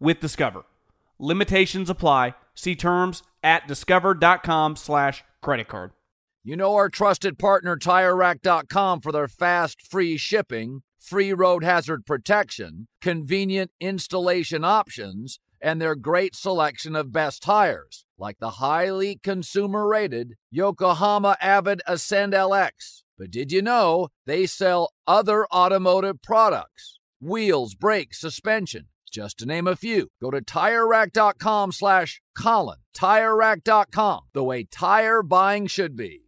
with Discover. Limitations apply. See terms at discover.com slash credit card. You know our trusted partner TireRack.com for their fast, free shipping, free road hazard protection, convenient installation options, and their great selection of best tires, like the highly consumer rated Yokohama Avid Ascend LX. But did you know they sell other automotive products? Wheels, brakes, suspension, just to name a few. Go to TireRack.com slash Colin. TireRack.com, the way tire buying should be.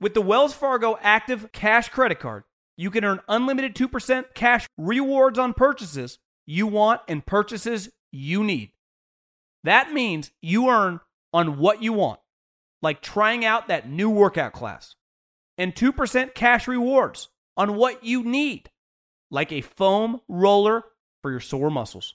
With the Wells Fargo Active Cash Credit Card, you can earn unlimited 2% cash rewards on purchases you want and purchases you need. That means you earn on what you want, like trying out that new workout class, and 2% cash rewards on what you need, like a foam roller for your sore muscles.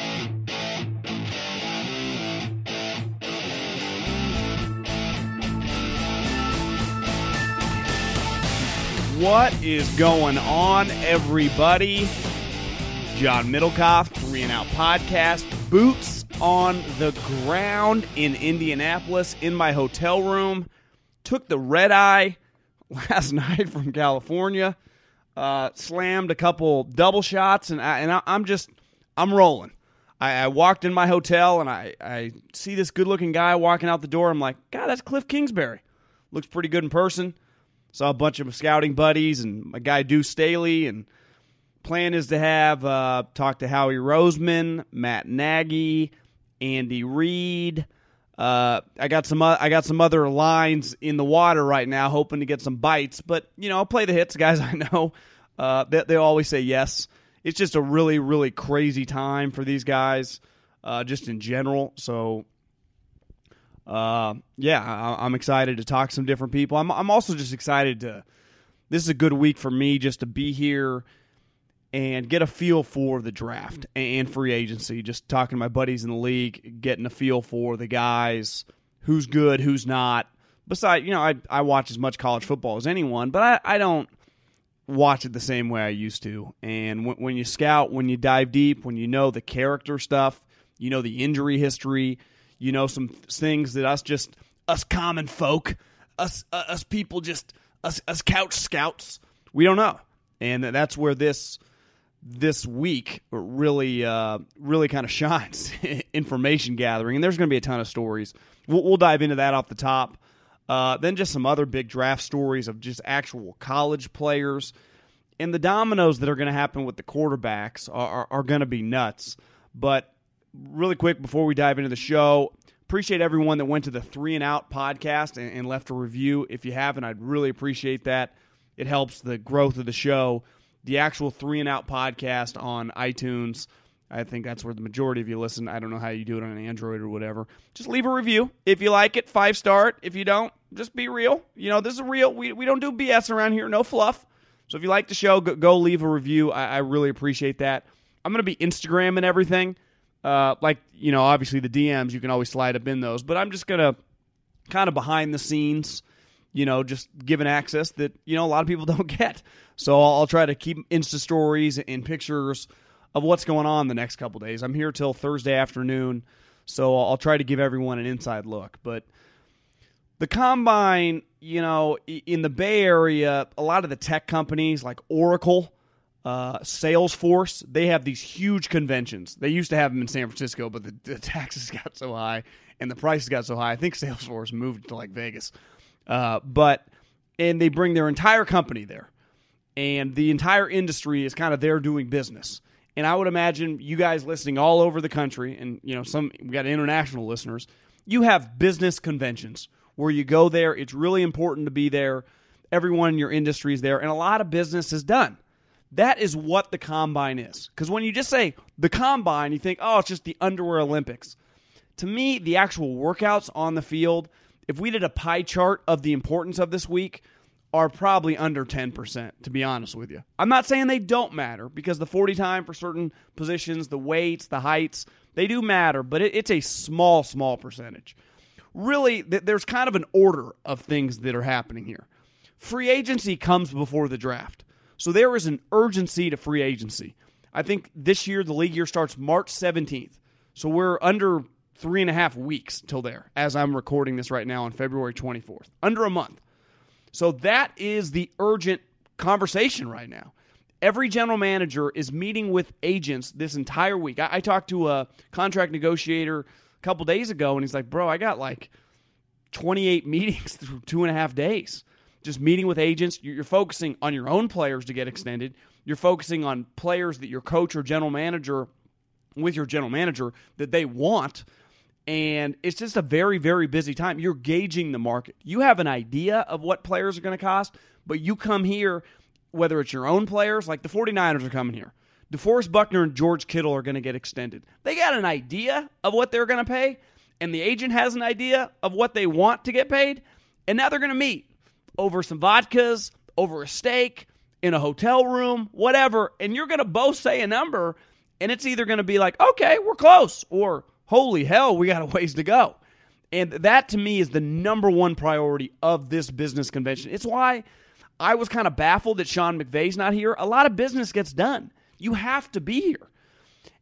What is going on, everybody? John Middlekauff, Three and Out Podcast, boots on the ground in Indianapolis in my hotel room. Took the red eye last night from California uh, slammed a couple double shots, and I, and I, am just I'm rolling. I, I, walked in my hotel and I, I see this good looking guy walking out the door. I'm like, God, that's Cliff Kingsbury. Looks pretty good in person. Saw a bunch of scouting buddies and my guy Deuce Staley. And plan is to have uh, talk to Howie Roseman, Matt Nagy, Andy Reid. Uh, I got some uh, I got some other lines in the water right now, hoping to get some bites. But you know, I'll play the hits, guys. I know uh, they, they always say yes. It's just a really really crazy time for these guys, uh, just in general. So, uh, yeah, I, I'm excited to talk to some different people. I'm I'm also just excited to. This is a good week for me just to be here and get a feel for the draft and free agency. Just talking to my buddies in the league, getting a feel for the guys, who's good, who's not. Besides, you know, I, I watch as much college football as anyone, but I, I don't watch it the same way I used to. And when, when you scout, when you dive deep, when you know the character stuff, you know the injury history, you know some things that us just us common folk, us uh, us people just us us couch scouts, we don't know. And that's where this this week really uh, really kind of shines information gathering. And there's going to be a ton of stories. We'll, we'll, dive into that off the top. Uh, then just some other big draft stories of just actual college players. And the dominoes that are going to happen with the quarterbacks are, are, are going to be nuts. But really quick before we dive into the show appreciate everyone that went to the three and out podcast and, and left a review if you haven't i'd really appreciate that it helps the growth of the show the actual three and out podcast on iTunes. I think that's where the majority of you listen. I don't know how you do it on Android or whatever. Just leave a review. If you like it, five star. If you don't, just be real. You know, this is real. We, we don't do BS around here, no fluff. So if you like the show, go, go leave a review. I, I, really appreciate that. I'm going to be Instagram and everything. Uh, like, you know, obviously the DMs, you can always slide up in those. But I'm just to kind of behind the scenes you know, just given access that, you know, a lot of people don't get. So I'll, I'll try to keep Insta stories and pictures of what's going on the next couple days. I'm here till Thursday afternoon, so I'll try to give everyone an inside look. But the combine, you know, in the Bay Area, a lot of the tech companies like Oracle, uh, Salesforce, they have these huge conventions. They used to have them in San Francisco, but the, the taxes got so high and the prices got so high. I think Salesforce moved to like Vegas. Uh, but and they bring their entire company there, and the entire industry is kind of there doing business. And I would imagine you guys listening all over the country, and you know some we got international listeners. You have business conventions where you go there. It's really important to be there. Everyone in your industry is there, and a lot of business is done. That is what the combine is. Because when you just say the combine, you think, oh, it's just the underwear Olympics. To me, the actual workouts on the field, if we did a pie chart of the importance of this week, are probably under 10%, to be honest with you. I'm not saying they don't matter because the 40 time for certain positions, the weights, the heights, they do matter, but it, it's a small, small percentage. Really, th- there's kind of an order of things that are happening here. Free agency comes before the draft. So there is an urgency to free agency. I think this year, the league year starts March 17th. So we're under three and a half weeks till there, as I'm recording this right now on February 24th. Under a month. So that is the urgent conversation right now. Every general manager is meeting with agents this entire week. I, I talked to a contract negotiator a couple days ago, and he's like, Bro, I got like 28 meetings through two and a half days. Just meeting with agents. You're, focusing on your own players to get extended. You're focusing on players that your coach or general manager, with your general manager, that they want. And it's just a very very busy time. You're gauging the market. You have an idea of what players are going to cost but you come here whether it's your own players like the 49ers are coming here. DeForest Buckner and George Kittle are going to get extended. They got an idea of what they're going to pay and the agent has an idea of what they want to get paid and now they're going to meet over some vodkas over a steak in a hotel room whatever and you're going to both say a number and it's either going to be like okay we're close or holy hell, we got a ways to go. And that to me is the number one priority of this business convention. It's why I was kind of baffled that Sean McVay's not here. A lot of business gets done. You have to be here.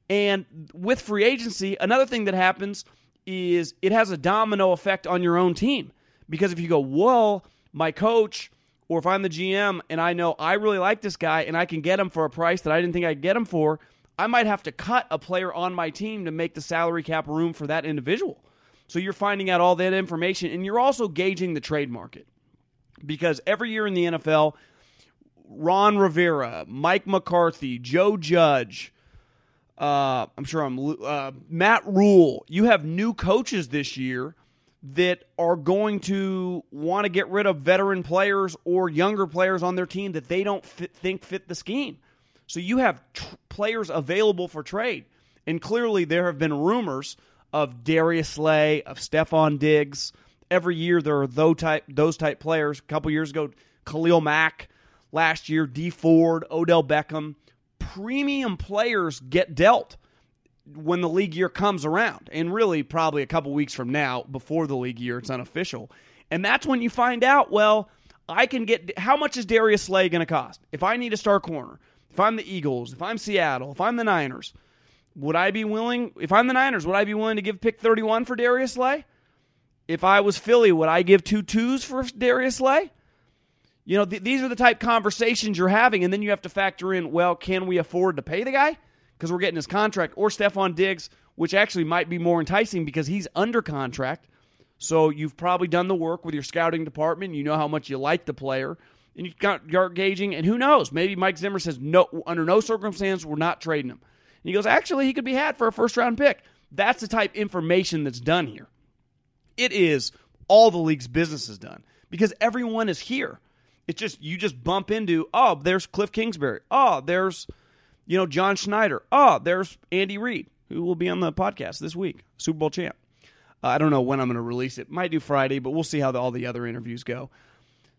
And with free agency, another thing that happens is it has a domino effect on your own team. Because if you go, well, my coach, or if I'm the GM and I know I really like this guy and I can get him for a price that I didn't think I'd get him for, I might have to cut a player on my team to make the salary cap room for that individual. So you're finding out all that information and you're also gauging the trade market. Because every year in the NFL, Ron Rivera, Mike McCarthy, Joe Judge, uh, I'm sure I'm uh, Matt Rhule. You have new coaches this year that are going to want to get rid of veteran players or younger players on their team that they don't fit, think fit the scheme. So you have t- players available for trade. And clearly there have been rumors of Darius Slay, of Stefon Diggs. Every year there are those type those type players. A couple years ago, Khalil Mack. Last year, Dee Ford, Odell Beckham. Premium players get dealt when the league year comes around. And really, probably a couple weeks from now, before the league year, it's unofficial. And that's when you find out, well, I can get how much is Darius Slay going to cost? If I need a star corner, if I'm the Eagles, if I'm Seattle, if I'm the Niners, would I be willing, if I'm the Niners, would I be willing to give pick 31 for Darius Slay? If I was Philly, would I give two twos for Darius Slay? You know, th- these are the type conversations you're having, and then you have to factor in, well, can we afford to pay the guy? Because we're getting his contract, or Stefon Diggs, which actually might be more enticing because he's under contract. So you've probably done the work with your scouting department. You know how much you like the player and you got yard gauging, and who knows? Maybe Mike Zimmer says no, under no circumstance we're not trading him. And he goes, actually, he could be had for a first round pick. That's the type information that's done here. It is all the league's business is done because everyone is here. It's just you just bump into oh, there's Cliff Kingsbury. Oh, there's you know John Schneider. Oh, there's Andy Reid who will be on the podcast this week, Super Bowl champ. Uh, I don't know when I'm going to release it. Might do Friday, but we'll see how the, all the other interviews go.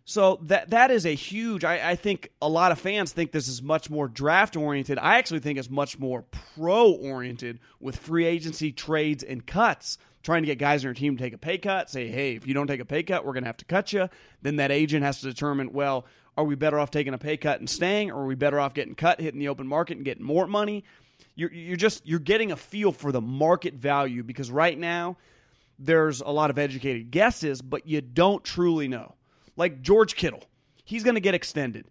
So that that is a huge. I, I, think a lot of fans think this is much more draft oriented. I actually think it's much more pro oriented with free agency trades and cuts, trying to get guys on your team to take a pay cut. Say, hey, if you don't take a pay cut, we're going to have to cut you. Then that agent has to determine, well, are we better off taking a pay cut and staying, or are we better off getting cut, hitting the open market, and getting more money? You're you're just you're getting a feel for the market value because right now there's a lot of educated guesses, but you don't truly know like George Kittle. He's going to get extended.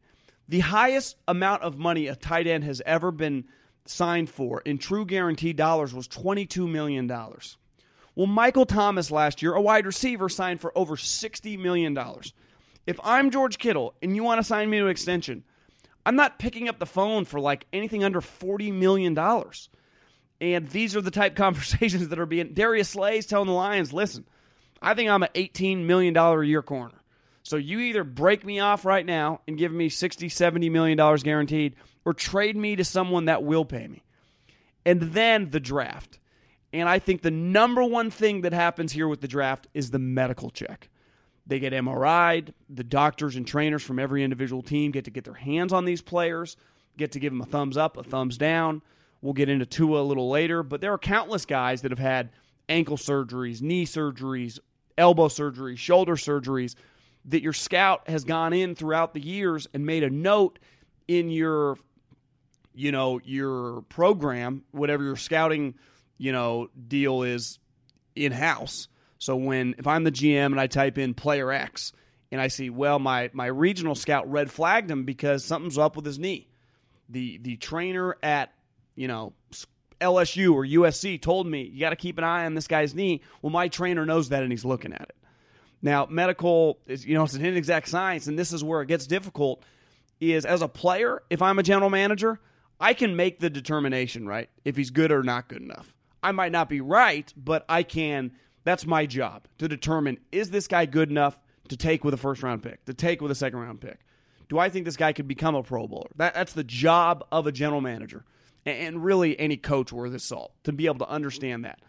The highest amount of money a tight end has ever been signed for in true guaranteed dollars was $22 million. Well, Michael Thomas last year, a wide receiver, signed for over $60 million. If I'm George Kittle and you want to sign me to an extension, I'm not picking up the phone for like anything under $40 million. And these are the type conversations that are being. Darius Slay's telling the Lions, listen, I think I'm an $18 million a year corner. So you either break me off right now and give me 60, 70 million dollars guaranteed or trade me to someone that will pay me. And then the draft. And I think the number one thing that happens here with the draft is the medical check. They get MRI'd. The doctors and trainers from every individual team get to get their hands on these players, get to give them a thumbs up, a thumbs down. We'll get into Tua a little later, but there are countless guys that have had ankle surgeries, knee surgeries, elbow surgeries, shoulder surgeries that your scout has gone in throughout the years and made a note in your you know your program whatever your scouting you know deal is in house so when if i'm the gm and i type in player x and i see well my my regional scout red flagged him because something's up with his knee the the trainer at you know lsu or usc told me you got to keep an eye on this guy's knee well my trainer knows that and he's looking at it now, medical is, you know, it's an inexact science, and this is where it gets difficult. Is as a player, if I'm a general manager, I can make the determination, right? If he's good or not good enough. I might not be right, but I can. That's my job to determine is this guy good enough to take with a first round pick, to take with a second round pick? Do I think this guy could become a Pro Bowler? That, that's the job of a general manager and really any coach worth his salt to be able to understand that.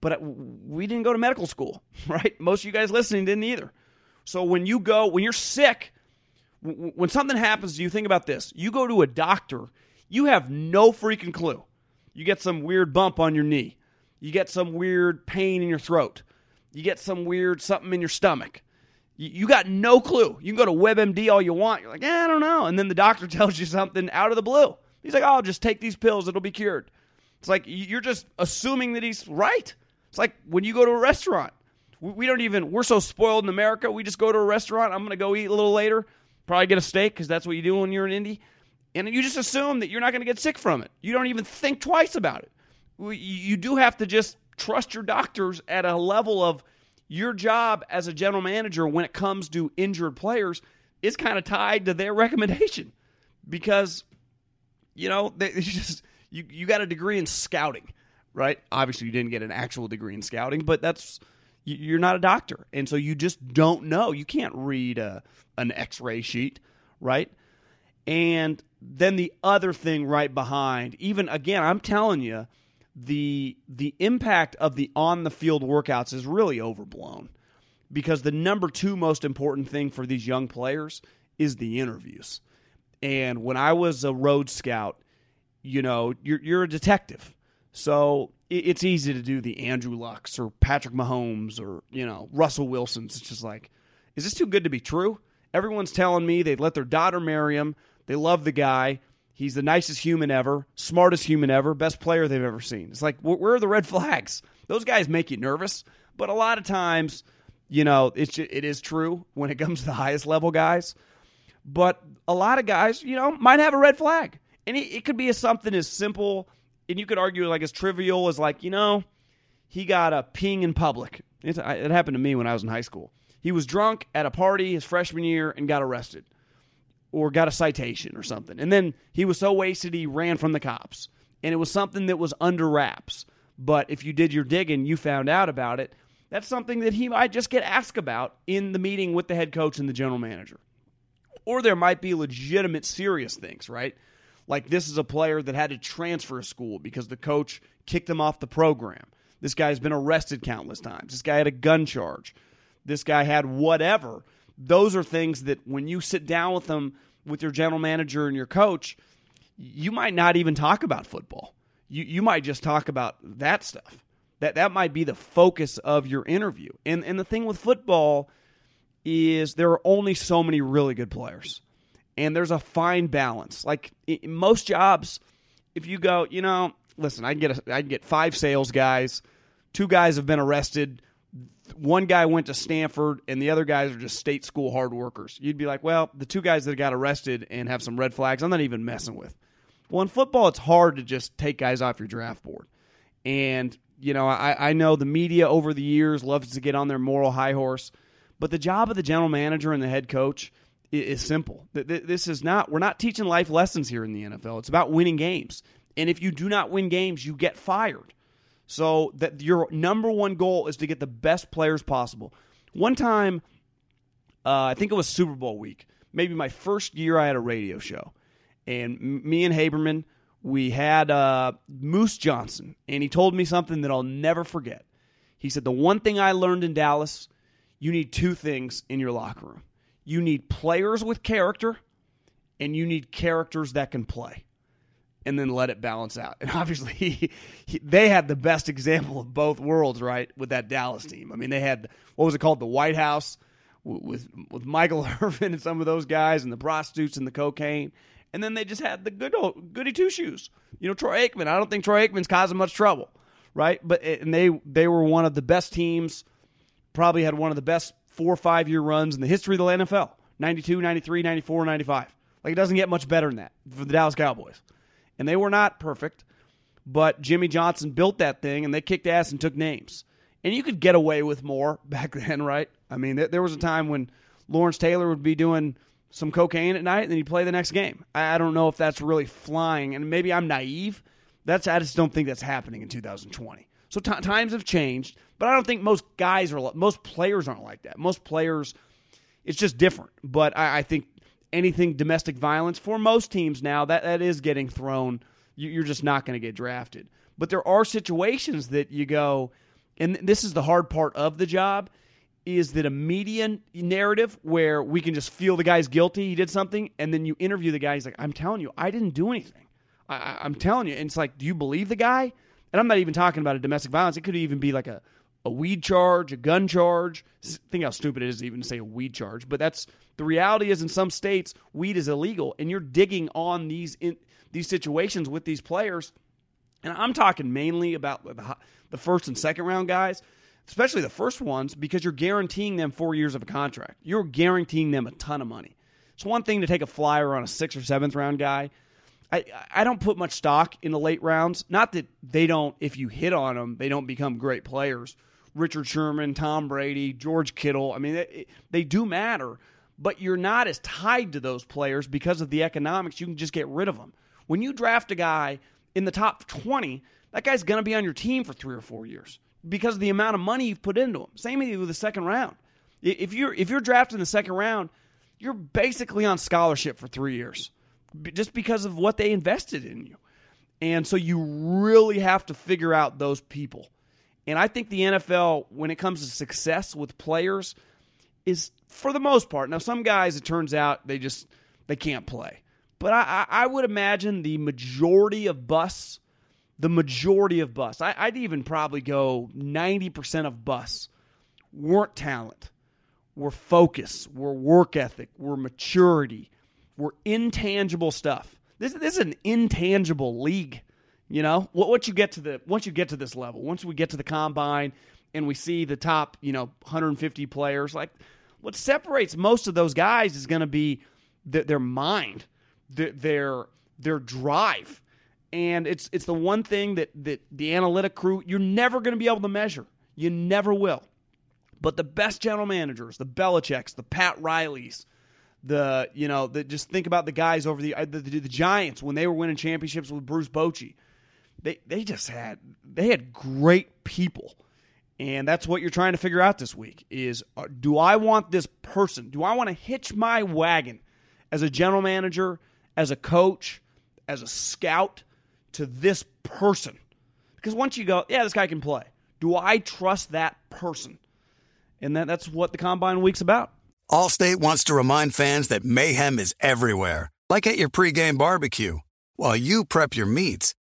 But uh, we didn't go to medical school, right? Most of you guys listening didn't either. So when you go, when you're sick, when something happens, you think about this. You go to a doctor, you have no freaking clue. You get some weird bump on your knee. You get some weird pain in your throat. You get some weird something in your stomach. You, got no clue. You can go to WebMD all you want. You're like, I don't know. And then the doctor tells you something out of the blue. He's like, oh, just take these pills. It'll be cured. It's like you're just assuming that he's right. It's like when you go to a restaurant. We don't even, we're so spoiled in America. We just go to a restaurant. I'm going to go eat a little later, probably get a steak because that's what you do when you're in Indy. And you just assume that you're not going to get sick from it. You don't even think twice about it. You do have to just trust your doctors at a level of your job as a general manager when it comes to injured players is kind of tied to their recommendation because you know they, just you, you got a degree in scouting right? Obviously, you didn't get an actual degree in scouting, but that's you're not a doctor, and so you just don't know. You can't read a, an X-ray sheet, right? And then the other thing right behind, even again, I'm telling you, the the impact of the on the field workouts is really overblown because the number two most important thing for these young players is the interviews. And when I was a road scout, you know, you're you're a detective so it's easy to do the Andrew Lucks or Patrick Mahomes or, you know, Russell Wilson's. It's just like, is this too good to be true? Everyone's telling me they'd let their daughter marry him. They love the guy. He's the nicest human ever, smartest human ever, best player they've ever seen. It's like, where are the red flags? Those guys make you nervous. But a lot of times, you know, it's it is true when it comes to the highest level guys. But a lot of guys, you know, might have a red flag. And it, it could be something as simple and you could argue like as trivial as like you know he got a ping in public. It happened to me when I was in high school. He was drunk at a party his freshman year and got arrested or got a citation or something. And then he was so wasted he ran from the cops. And it was something that was under wraps. But if you did your digging, you found out about it. That's something that he might just get asked about in the meeting with the head coach and the general manager. Or there might be legitimate serious things, right? like this is a player that had to transfer a school because the coach kicked him off the program. This guy's been arrested countless times. This guy had a gun charge. This guy had whatever those are things that when you sit down with them with your general manager and your coach, you might not even talk about football. You you might just talk about that stuff. That that might be the focus of your interview. And and the thing with football is there are only so many really good players. And there's a fine balance. Like most jobs, if you go, you know, listen, I can get a, I can get five sales guys, two guys have been arrested, one guy went to Stanford and the other guys are just state school hard workers. You'd be like, well, the two guys that got arrested and have some red flags, I'm not even messing with. Well, in football, it's hard to just take guys off your draft board. And, you know, I, I know the media over the years loves to get on their moral high horse, but the job of the general manager and the head coach is simple. This is not, we're not teaching life lessons here in the NFL. It's about winning games. And if you do not win games, you get fired. So that your number one goal is to get the best players possible. One time, uh, I think it was Super Bowl week, maybe my first year I had a radio show, and me and Haberman, we had uh, Moose Johnston, and he told me something that I'll never forget. He said, The one thing I learned in Dallas, you need two things in your locker room you need players with character, and you need characters that can play and then let it balance out. And obviously, he, he, they had the best example of both worlds, right, with that Dallas team. I mean, they had what was it called, the White House, with with Michael Irvin and some of those guys, and the prostitutes and the cocaine, and then they just had the good old goody two shoes. You know, Troy Aikman. I don't think Troy Aikman's causing much trouble, right? But eh, and they they were one of the best teams. Probably had one of the best four or five year runs in the history of the NFL 92, 93, 94, 95. Like, it doesn't get much better than that for the Dallas Cowboys and they were not perfect, but Jimmy Johnson built that thing and they kicked ass and took names. And you could get away with more back then, right? I mean, there was a time when Lawrence Taylor would be doing some cocaine at night and then he'd play the next game. I don't know if that's really flying, and maybe I'm naive. That's I just don't think that's happening in 2020. So t- times have changed, but I don't think most guys are most players aren't like that. Most players, it's just different. But I, I think anything domestic violence for most teams now that that is getting thrown. You're just not going to get drafted. But there are situations that you go and this is the hard part of the job is that a media narrative where we can just feel the guy's guilty he did something and then you interview the guy he's like i'm telling you i didn't do anything. I, am telling you. And it's like do you believe the guy? And i'm not even talking about a domestic violence. It could even be like a, a weed charge a gun charge think how stupid it is even to say a weed charge but that's the reality is, in some states, weed is illegal, and you're digging on these in, these situations with these players. And I'm talking mainly about the, the first and second round guys, especially the first ones, because you're guaranteeing them four years of a contract. You're guaranteeing them a ton of money. It's one thing to take a flyer on a sixth or seventh round guy. I, I don't put much stock in the late rounds. Not that they don't, if you hit on them, they don't become great players. Richard Sherman, Tom Brady, George Kittle. I mean, they, they do matter but you're not as tied to those players because of the economics. You can just get rid of them. When you draft a guy in the top 20, that guy's going to be on your team for three or four years because of the amount of money you've put into him. Same thing with the second round. If you're if you're drafted in the second round, you're basically on scholarship for three years just because of what they invested in you. And so you really have to figure out those people. And I think the NFL, when it comes to success with players, is for the most part. Now, some guys, it turns out they just they can't play. But I, I would imagine the majority of busts, the majority of busts, I, would even probably go 90% of busts weren't talent, were focus, were work ethic, were maturity, were intangible stuff. This, this is an intangible league. You know, once you get to the once you get to this level, once we get to the combine and we see the top, you know, 150 players, like what separates most of those guys is going to be th- their mind, th- their their drive, and it's it's the one thing that that the analytic crew you're never going to be able to measure. You never will. But the best general managers, the Belichick's, the Pat Rileys, the you know, the, just think about the guys over the, uh, the the, the Giants when they were winning championships with Bruce Bochy. They they just had they had great people and that's what you're trying to figure out this week is uh, do I want this person? Do I want to hitch my wagon as a general manager, as a coach, as a scout to this person? Because once you go, yeah, this guy can play. Do I trust that person? And that, that's what the combine week's about. Allstate wants to remind fans that mayhem is everywhere, like at your pregame barbecue. While you prep your meats,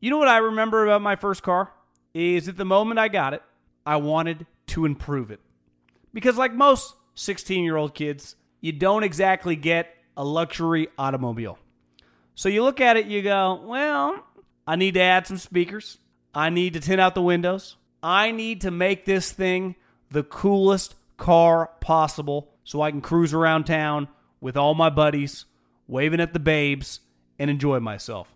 You know what I remember about my first car? Is at the moment I got it, I wanted to improve it. Because, like most 16 year old kids, you don't exactly get a luxury automobile. So you look at it, you go, well, I need to add some speakers. I need to tint out the windows. I need to make this thing the coolest car possible so I can cruise around town with all my buddies, waving at the babes, and enjoy myself.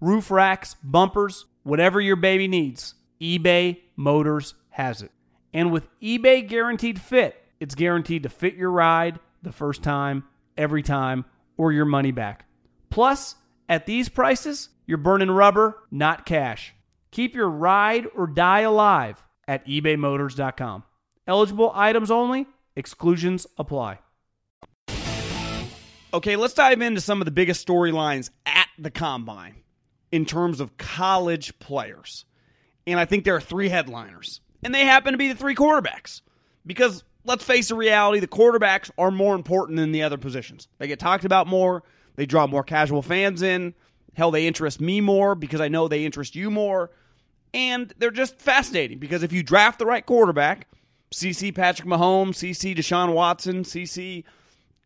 roof racks, bumpers, whatever your baby needs, eBay Motors has it. And with eBay Guaranteed Fit, it's guaranteed to fit your ride the first time, every time, or your money back. Plus, at these prices, you're burning rubber, not cash. Keep your ride or die alive at ebaymotors.com. Eligible items only, exclusions apply. Okay, let's dive into some of the biggest storylines at the combine in terms of college players. And I think there are three headliners, and they happen to be the three quarterbacks. Because let's face the reality, the quarterbacks are more important than the other positions. They get talked about more, they draw more casual fans in. Hell, they interest me more because I know they interest you more. And they're just fascinating because if you draft the right quarterback, CC Patrick Mahomes, CC Deshaun Watson, CC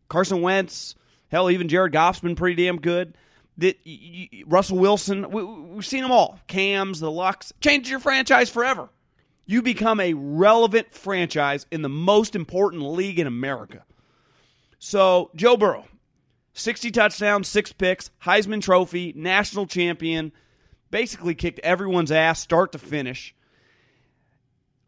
Carson Wentz, hell, even Jared Goff's been pretty damn good. That Russell Wilson, we, we've seen them all. Cams, the Lucks, changes your franchise forever. You become a relevant franchise in the most important league in America. So, Joe Burrow, 60 touchdowns, six picks, Heisman Trophy, national champion, basically kicked everyone's ass start to finish.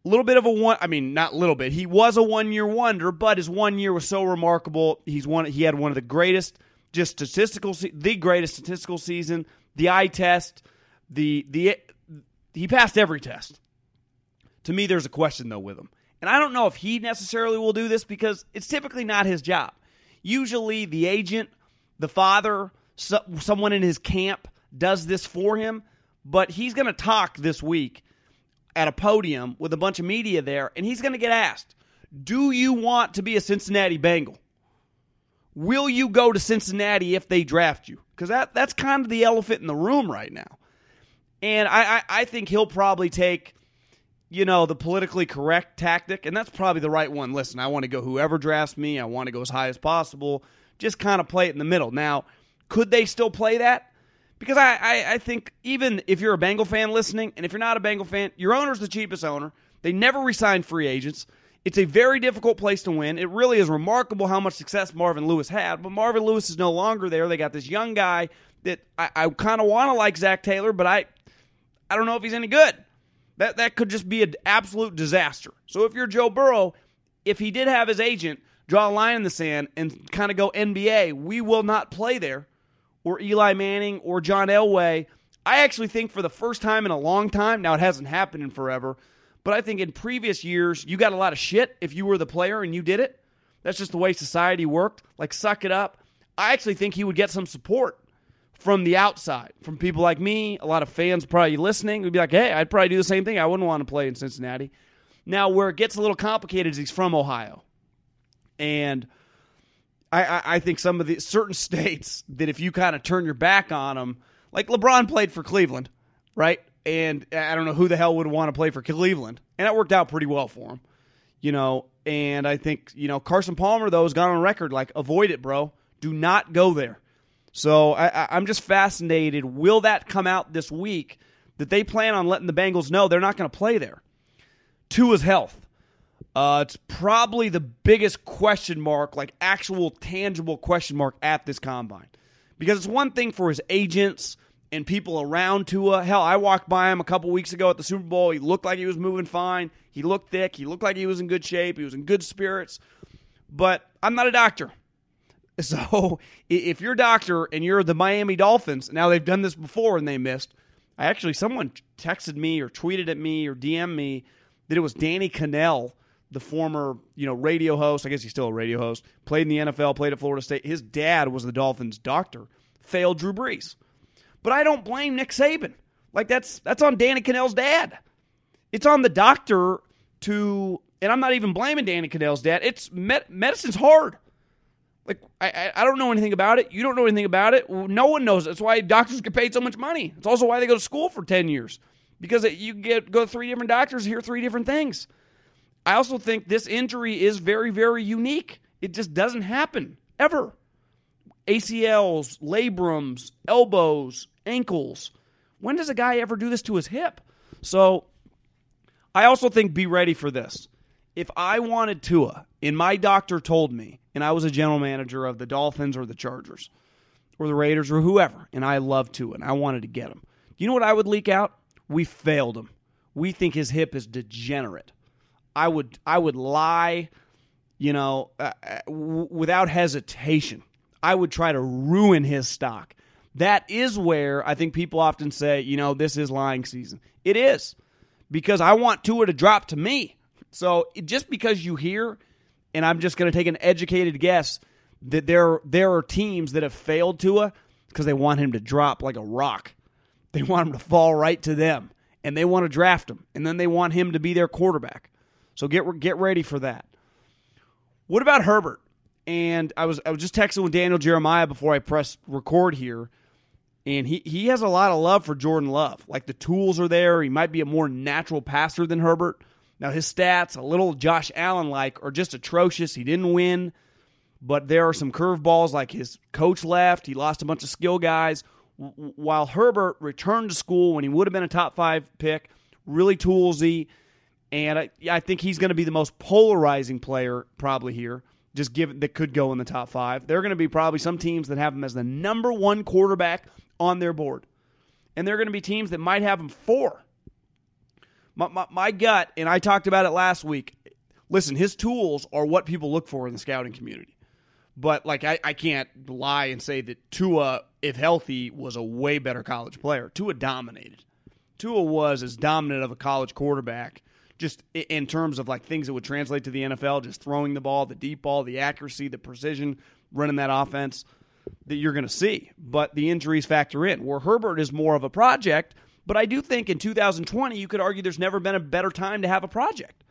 Little bit of a one, I mean, not little bit. He was a one year wonder, but his one year was so remarkable. He's one, he had one of the greatest, just statistical, the greatest statistical season, the eye test, the, the, he passed every test. To me, there's a question, though, with him. And I don't know if he necessarily will do this because it's typically not his job. Usually, the agent, the father, so, someone in his camp does this for him, but he's going to talk this week at a podium with a bunch of media there, and he's going to get asked, Do you want to be a Cincinnati Bengal? Will you go to Cincinnati if they draft you? Because that, that's kind of the elephant in the room right now. And I, I, I think he'll probably take, you know, the politically correct tactic, and that's probably the right one. Listen, I want to go whoever drafts me, I want to go as high as possible. Just kind of play it in the middle. Now, could they still play that? Because I, I, I think even if you're a Bengal fan listening, and if you're not a Bengal fan, your owner's the cheapest owner. They never resign free agents. It's a very difficult place to win. It really is remarkable how much success Marvin Lewis had, but Marvin Lewis is no longer there. They got this young guy that I, I kind of want to like Zac Taylor, but I I don't know if he's any good. That that could just be an absolute disaster. So if you're Joe Burrow, if he did have his agent draw a line in the sand and kind of go NBA, we will not play there, or Eli Manning or John Elway. I actually think for the first time in a long time, now it hasn't happened in forever, but I think in previous years, you got a lot of shit if you were the player and you did it. That's just the way society worked. Like, suck it up. I actually think he would get some support from the outside, from people like me, a lot of fans probably listening would be like, hey, I'd probably do the same thing. I wouldn't want to play in Cincinnati. Now, where it gets a little complicated is he's from Ohio. And I, I, I think some of the certain states that if you kind of turn your back on them, like LeBron played for Cleveland, right? And I don't know who the hell would want to play for Cleveland. And that worked out pretty well for him, you know. And I think, you know, Carson Palmer, though, has gone on record like, avoid it, bro. Do not go there. So I, I'm just fascinated. Will that come out this week that they plan on letting the Bengals know they're not going to play there? Two is health. Uh, it's probably the biggest question mark, like actual tangible question mark at this combine. Because it's one thing for his agents and people around Tua. Hell, I walked by him a couple weeks ago at the Super Bowl. He looked like he was moving fine. He looked thick. He looked like he was in good shape. He was in good spirits. But I'm not a doctor. So if you're a doctor and you're the Miami Dolphins, now they've done this before and they missed. I actually someone texted me or tweeted at me or DM'd me that it was Danny Kanell, the former you know radio host. I guess he's still a radio host. Played in the NFL, played at Florida State. His dad was the Dolphins' doctor. Failed Drew Brees, but I don't blame Nick Saban. Like that's that's on Danny Kanell's dad. It's on the doctor to, and I'm not even blaming Danny Kanell's dad. It's med- medicine's hard. Like I, I don't know anything about it. You don't know anything about it. No one knows. That's why doctors get paid so much money. It's also why they go to school for ten years because you get go to three different doctors hear three different things. I also think this injury is very very unique. It just doesn't happen ever. ACLs, labrums, elbows, ankles. When does a guy ever do this to his hip? So I also think be ready for this. If I wanted Tua and my doctor told me and I was a general manager of the Dolphins or the Chargers or the Raiders or whoever, and I loved to and I wanted to get him. You know what I would leak out? We failed him. We think his hip is degenerate. I would I would lie, you know, uh, uh w- without hesitation. I would try to ruin his stock. That is where I think people often say, you know, this is lying season. It is because I want Tua to drop to me. So just because you hear and I'm just going to take an educated guess that there there are teams that have failed Tua because they want him to drop like a rock. They want him to fall right to them, and they want to draft him, and then they want him to be their quarterback. So get get ready for that. What about Herbert? And I was I was just texting with Daniel Jeremiah before I pressed record here, and he he has a lot of love for Jordan Love. Like the tools are there. He might be a more natural passer than Herbert. Now, his stats, a little Josh Allen like, are just atrocious. He didn't win, but there are some curveballs like his coach left. He lost a bunch of skill guys. while Herbert returned to school when he would have been a top five pick, really toolsy, and I, I think he's going to be the most polarizing player probably here. Just given that could go in the top five, there are going to be probably some teams that have him as the number one quarterback on their board, and there are going to be teams that might have him four. My, my, my gut, and I talked about it last week. Listen, his tools are what people look for in the scouting community. But like I, I can't lie and say that Tua, if healthy, was a way better college player. Tua dominated. Tua was as dominant of a college quarterback, just in terms of like things that would translate to the NFL, just throwing the ball, the deep ball, the accuracy, the precision, running that offense that you're going to see. But the injuries factor in. Where Herbert is more of a project, but I do think in 2020 you could argue there's never been a better time to have a project.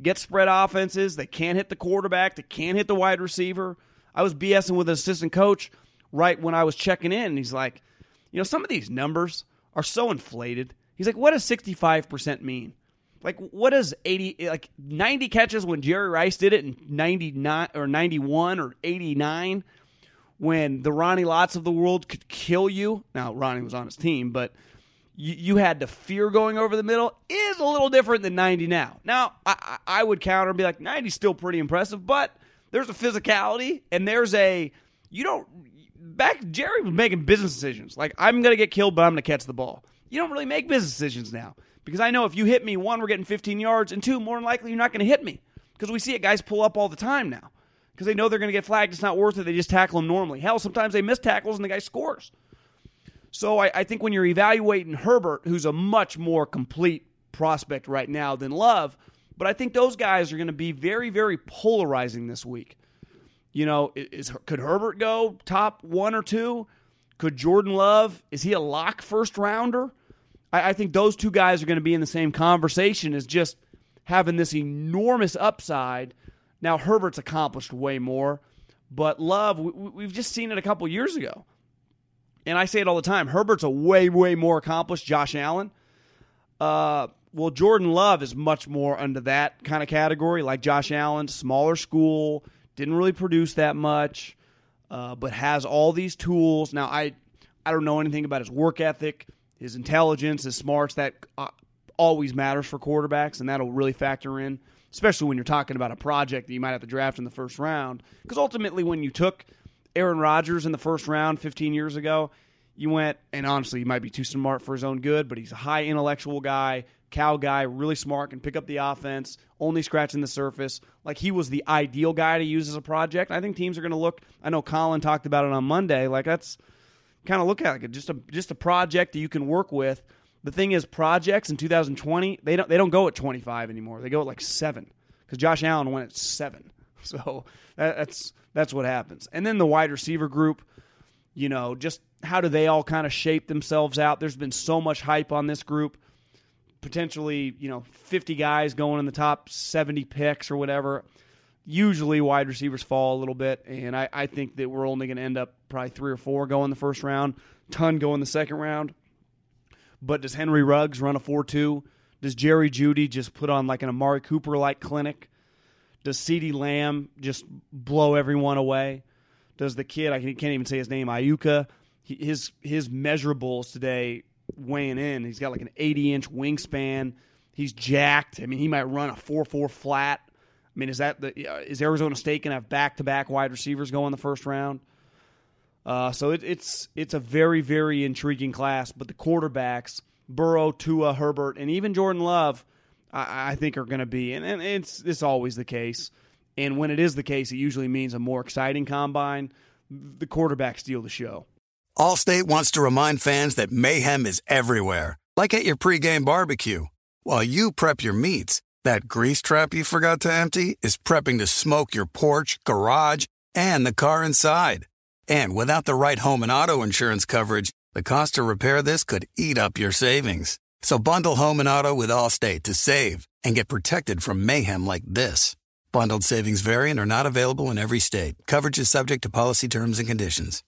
Get spread offenses, they can't hit the quarterback, they can't hit the wide receiver. I was BSing with an assistant coach right when I was checking in, and he's like, you know, some of these numbers are so inflated. He's like, what does 65% mean? Like, what does 80, like 90 catches when Jerry Rice did it in 99 or 91 or 89 when the Ronnie Lotts of the world could kill you? Now, Ronnie was on his team, but you, you had to fear going over the middle is a little different than 90 now. Now, I, I would counter and be like, 90 still pretty impressive, but there's a physicality and there's a you don't back Jerry was making business decisions. Like I'm gonna get killed, but I'm gonna catch the ball. You don't really make business decisions now. Because I know if you hit me, one, we're getting 15 yards, and two, more than likely you're not gonna hit me. Because we see it guys pull up all the time now. Because they know they're gonna get flagged, it's not worth it. They just tackle them normally. Hell, sometimes they miss tackles and the guy scores. So I, I think when you're evaluating Herbert, who's a much more complete prospect right now than Love, but I think those guys are going to be very, very polarizing this week. You know, is could Herbert go top one or two? Could Jordan Love is he a lock first rounder? I, I think those two guys are going to be in the same conversation as just having this enormous upside. Now Herbert's accomplished way more, but Love we, have just seen it a couple years ago, and I say it all the time. Herbert's a way, way more accomplished Josh Allen. Uh, well, Jordan Love is much more under that kind of category, like Josh Allen, smaller school, didn't really produce that much, uh, but has all these tools. Now, I I don't know anything about his work ethic, his intelligence, his smarts. That uh, always matters for quarterbacks, and that'll really factor in, especially when you're talking about a project that you might have to draft in the first round. Because ultimately, when you took Aaron Rodgers in the first round 15 years ago, you went, and honestly, he might be too smart for his own good, but he's a high intellectual guy, Cal guy, really smart, can pick up the offense, only scratching the surface. Like he was the ideal guy to use as a project. I think teams are going to look. I know Colin talked about it on Monday. Like that's kind of look at like just a just a project that you can work with. The thing is, projects in 2020 they don't they don't go at 25 anymore. They go at like seven because Josh Allen went at seven. So that, that's that's what happens. And then the wide receiver group, you know, just how do they all kind of shape themselves out? There's been so much hype on this group potentially, you know, 50 guys going in the top 70 picks or whatever. Usually wide receivers fall a little bit, and I, I think that we're only going to end up probably three or four go in the first round, ton go in the second round. But does Henry Ruggs run a 4 2? Does Jerry Jeudy just put on like an Amari Cooper like clinic? Does CeeDee Lamb just blow everyone away? Does the kid, I can't even say his name, Aiyuk, his, his measurables today weighing in. He's got like an 80 inch wingspan. He's jacked. I mean, he might run a 4 4 flat. I mean, is that the uh, is Arizona State going to have back to back wide receivers go in the first round? Uh, so it, it's it's a very very intriguing class. But the quarterbacks, Burrow, Tua, Herbert, and even Jordan Love, I, I think are going to be, and, and it's it's always the case. And when it is the case, it usually means a more exciting combine. The quarterbacks steal the show. Allstate wants to remind fans that mayhem is everywhere, like at your pregame barbecue. While you prep your meats, that grease trap you forgot to empty is prepping to smoke your porch, garage, and the car inside. And without the right home and auto insurance coverage, the cost to repair this could eat up your savings. So bundle home and auto with Allstate to save and get protected from mayhem like this. Bundled savings variant are not available in every state. Coverage is subject to policy terms and conditions.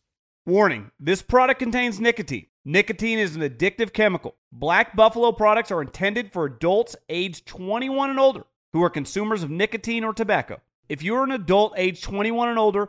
Warning this product contains nicotine. Nicotine is an addictive chemical. Black Buffalo products are intended for adults age 21 and older who are consumers of nicotine or tobacco. If you're an adult age 21 and older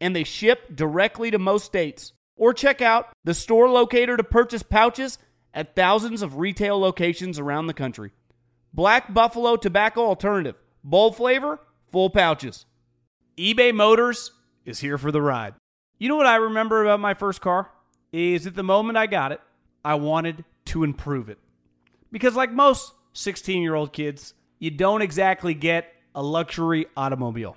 and they ship directly to most states. Or check out the store locator to purchase pouches at thousands of retail locations around the country. Black Buffalo Tobacco Alternative. Bold flavor, full pouches. eBay Motors is here for the ride. You know what I remember about my first car? Is at the moment I got it, I wanted to improve it. Because, like most 16 year old kids, you don't exactly get a luxury automobile.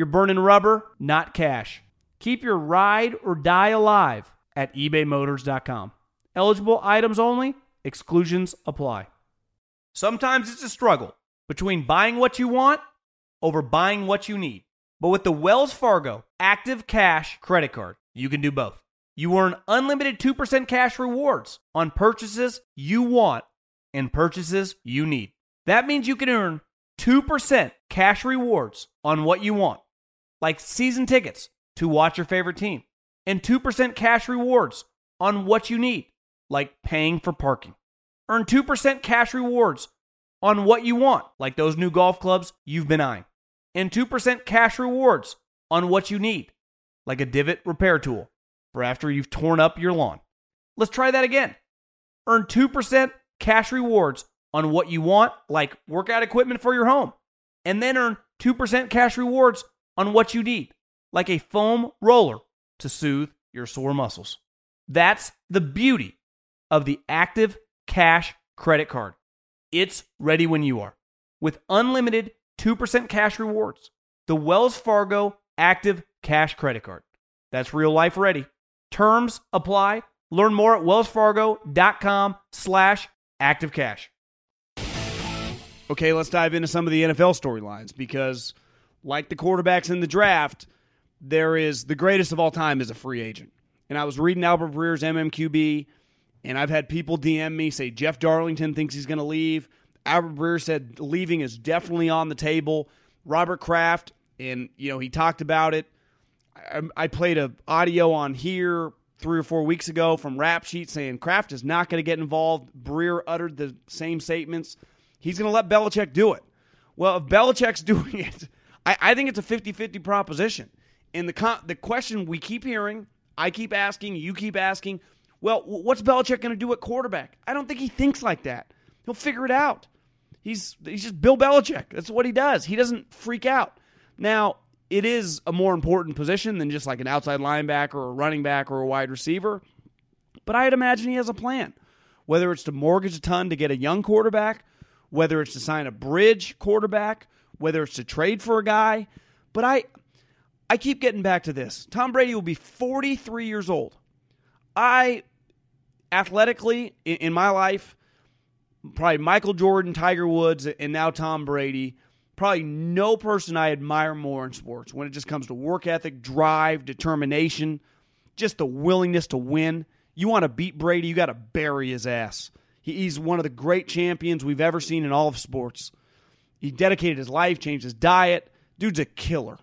you're burning rubber, not cash. Keep your ride or die alive at ebaymotors.com. Eligible items only, exclusions apply. Sometimes it's a struggle between buying what you want over buying what you need. But with the Wells Fargo Active Cash credit card, you can do both. You earn unlimited 2% cash rewards on purchases you want and purchases you need. That means you can earn 2% cash rewards on what you want, like season tickets to watch your favorite team and 2% cash rewards on what you need, like paying for parking. Earn 2% cash rewards on what you want, like those new golf clubs you've been eyeing, and 2% cash rewards on what you need, like a divot repair tool for after you've torn up your lawn. Let's try that again. Earn 2% cash rewards on what you want, like workout equipment for your home, and then earn 2% cash rewards on what you need, like a foam roller to soothe your sore muscles. That's the beauty of the Active Cash credit card. It's ready when you are. With unlimited 2% cash rewards, the Wells Fargo Active Cash credit card. That's real life ready. Terms apply. Learn more at wellsfargo.com slash activecash. Okay, let's dive into some of the NFL storylines because, like the quarterbacks in the draft, there is the greatest of all time is a free agent. And I was reading Albert Breer's MMQB, and I've had people DM me say Jeff Darlington thinks he's going to leave. Albert Breer said leaving is definitely on the table. Robert Kraft, and you know he talked about it. I, I played a audio on here three or four weeks ago from Rap Sheet saying Kraft is not going to get involved. Breer uttered the same statements. He's going to let Belichick do it. Well, if Belichick's doing it, I, I think it's a 50 50 proposition. And the the question we keep hearing, I keep asking, you keep asking, well, what's Belichick going to do at quarterback? I don't think he thinks like that. He'll figure it out. He's he's just Bill Belichick. That's what he does. He doesn't freak out. Now, it is a more important position than just like an outside linebacker or a running back or a wide receiver. But I'd imagine he has a plan. Whether it's to mortgage a ton to get a young quarterback, whether it's to sign a bridge quarterback, whether it's to trade for a guy. But I I keep getting back to this. Tom Brady will be 43 years old I athletically in, in my life, probably Michael Jordan, Tiger Woods, and now Tom Brady. Probably no person I admire more in sports when it just comes to work ethic, drive, determination, just the willingness to win. You want to beat Brady, you got to bury his ass. He's one of the great champions we've ever seen in all of sports. He dedicated his life, changed his diet. Dude's a killer.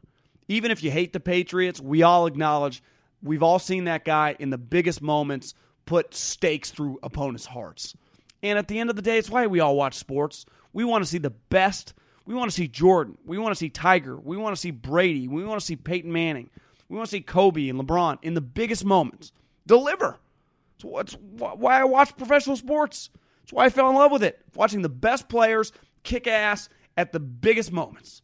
Even if you hate the Patriots, we all acknowledge we've all seen that guy in the biggest moments put stakes through opponents' hearts. And at the end of the day, it's why we all watch sports. We want to see the best. We want to see Jordan. We want to see Tiger. We want to see Brady. We want to see Peyton Manning. We want to see Kobe and LeBron in the biggest moments deliver. It's why I watch professional sports. It's why I fell in love with it. Watching the best players kick ass at the biggest moments.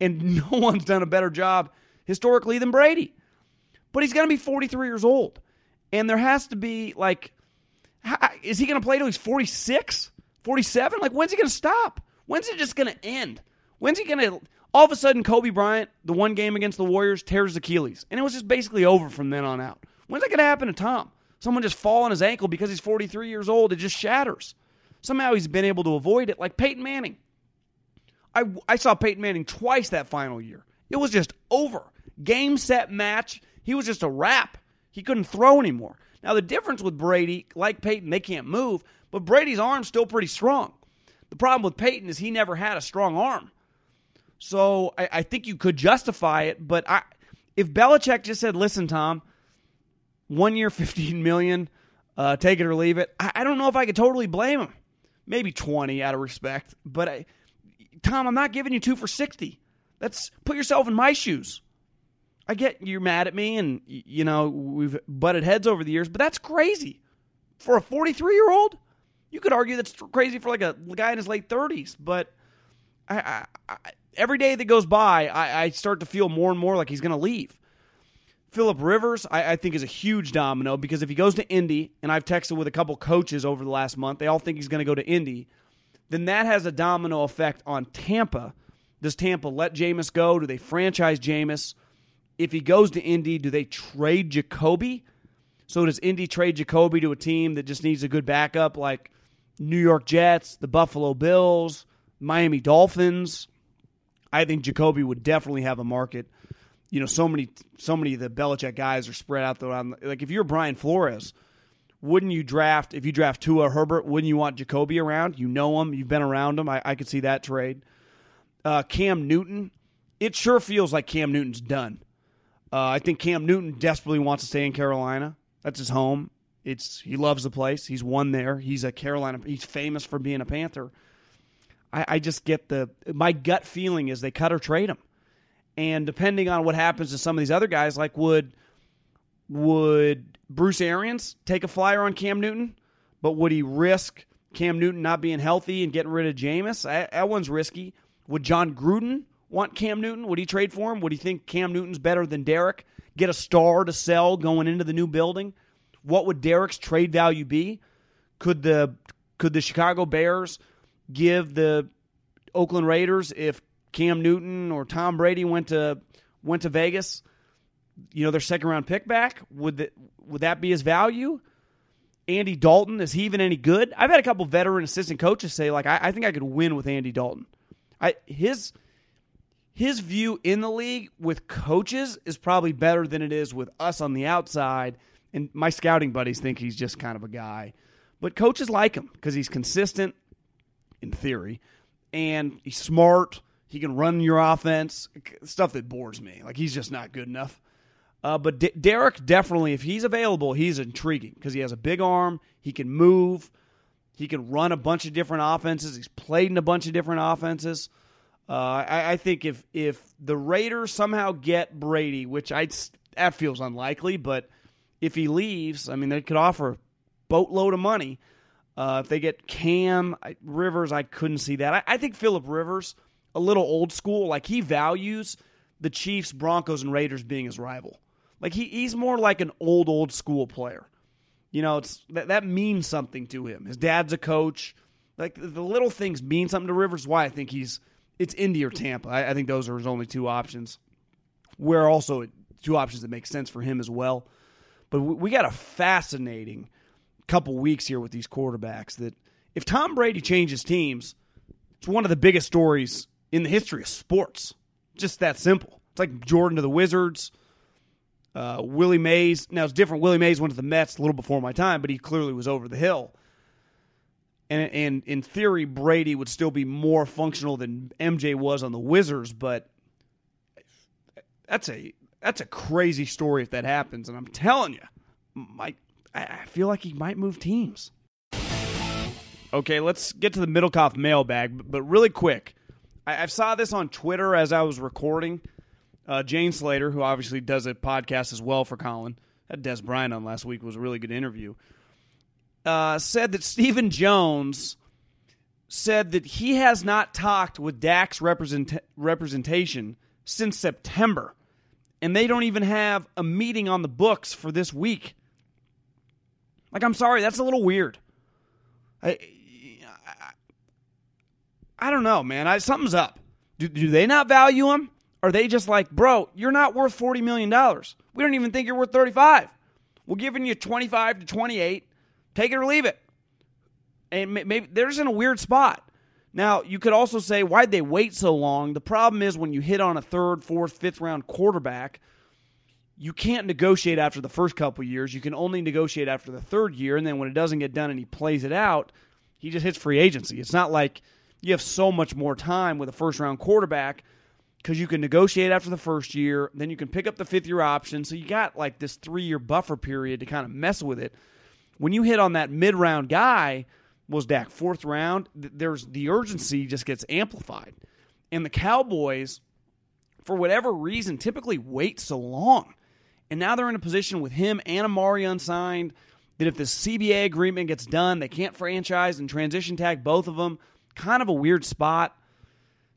And no one's done a better job historically than Brady. But he's going to be 43 years old. And there has to be, like, is he going to play till he's 46, 47? Like, when's he going to stop? When's it just going to end? When's he going to. All of a sudden, Kobe Bryant, the one game against the Warriors, tears Achilles. And it was just basically over from then on out. When's that going to happen to Tom? Someone just fall on his ankle because he's 43 years old. It just shatters. Somehow he's been able to avoid it, like Peyton Manning. I, I saw Peyton Manning twice that final year. It was just over. Game, set, match. He was just a wrap. He couldn't throw anymore. Now, the difference with Brady, like Peyton, they can't move, but Brady's arm's still pretty strong. The problem with Peyton is he never had a strong arm. So I, I think you could justify it, but I, if Belichick just said, listen, Tom, one year, 15 million, uh, take it or leave it, I, I, don't know if I could totally blame him. Maybe 20 out of respect, but I, Tom, I'm not giving you two for 60. That's put yourself in my shoes. I get you're mad at me and, you know, we've butted heads over the years, but that's crazy. For a 43 year old, you could argue that's crazy for like a guy in his late 30s, but I, I, I, every day that goes by, I, start to feel more and more like he's going to leave. Philip Rivers, I, I, think, is a huge domino because if he goes to Indy, and I've texted with a couple coaches over the last month, they all think he's going to go to Indy then that has a domino effect on Tampa. Does Tampa let Jameis go? Do they franchise Jameis? If he goes to Indy, do they trade Jacoby? So does Indy trade Jacoby to a team that just needs a good backup like New York Jets, the Buffalo Bills, Miami Dolphins? I think Jacoby would definitely have a market. You know, so many so many of the Belichick guys are spread out there. Like if you're Brian Flores, wouldn't you draft if you draft Tua Herbert? Wouldn't you want Jacoby around? You know him. You've been around him. I, I could see that trade. Uh, Cam Newton. It sure feels like Cam Newton's done. Uh, I think Cam Newton desperately wants to stay in Carolina. That's his home. It's he loves the place. He's won there. He's a Carolina. He's famous for being a Panther. I, I just get the my gut feeling is they cut or trade him, and depending on what happens to some of these other guys, like would would Bruce Arians take a flyer on Cam Newton, but would he risk Cam Newton not being healthy and getting rid of Jameis? That one's risky. Would Jon Gruden want Cam Newton? Would he trade for him? Would he think Cam Newton's better than Derek? Get a star to sell going into the new building? What would Derek's trade value be? Could the could the Chicago Bears give the Oakland Raiders if Cam Newton or Tom Brady went to went to Vegas? You know, their second round pick back? Would that would that be his value? Andy Dalton is he even any good? I've had a couple veteran assistant coaches say like I, I think I could win with Andy Dalton. I his his view in the league with coaches is probably better than it is with us on the outside. And my scouting buddies think he's just kind of a guy, but coaches like him because he's consistent in theory, and he's smart. He can run your offense, stuff that bores me. Like he's just not good enough. Uh, but D- Derek definitely, if he's available, he's intriguing because he has a big arm. He can move. He can run a bunch of different offenses. He's played in a bunch of different offenses. Uh, I, I, think if if the Raiders somehow get Brady, which I that feels unlikely, but if he leaves, I mean they could offer a boatload of money. Uh, if they get Cam Rivers, I couldn't see that. I, I think Philip Rivers, a little old school, like he values the Chiefs, Broncos, and Raiders being his rival. Like he, he's more like an old old school player. You know, it's that, that means something to him. His dad's a coach. Like the little things mean something to Rivers. Why I think he's it's Indy or Tampa. I, I think those are his only two options. Where also two options that make sense for him as well. But we, we got a fascinating couple weeks here with these quarterbacks that if Tom Brady changes teams, it's one of the biggest stories in the history of sports. Just that simple. It's like Jordan to the Wizards. Uh, Willie Mays. Now it's different. Willie Mays went to the Mets a little before my time, but he clearly was over the hill. And, and in theory, Brady would still be more functional than MJ was on the Wizards. But that's a that's a crazy story if that happens. And I'm telling you, my I feel like he might move teams. Okay, let's get to the Middlekauff mailbag, but really quick. I, I saw this on Twitter as I was recording. Uh, Jane Slater, who obviously does a podcast as well for Colin, had Dez Bryant on last week, was a really good interview. Uh, said that Stephen Jones said that he has not talked with Dak's represent- representation since September, and they don't even have a meeting on the books for this week. Like, I'm sorry, that's a little weird. I, I, I don't know, man. I, something's up. Do, do they not value him? Are they just like, bro, you're not worth $40 million. We don't even think you're worth 35. We're giving you 25 to 28. Take it or leave it. And maybe they're just in a weird spot. Now, you could also say, why'd they wait so long? The problem is when you hit on a third, fourth, fifth round quarterback – you can't negotiate after the first couple years. You can only negotiate after the third year, and then when it doesn't get done and he plays it out, he just hits free agency. It's not like you have so much more time with a first round quarterback because you can negotiate after the first year, then you can pick up the fifth year option. So you got like this three year buffer period to kind of mess with it. When you hit on that mid round guy, was Dak fourth round? There's the urgency just gets amplified, and the Cowboys, for whatever reason, typically wait so long. And now they're in a position with him and Amari unsigned that if the CBA agreement gets done, they can't franchise and transition tag both of them. Kind of a weird spot.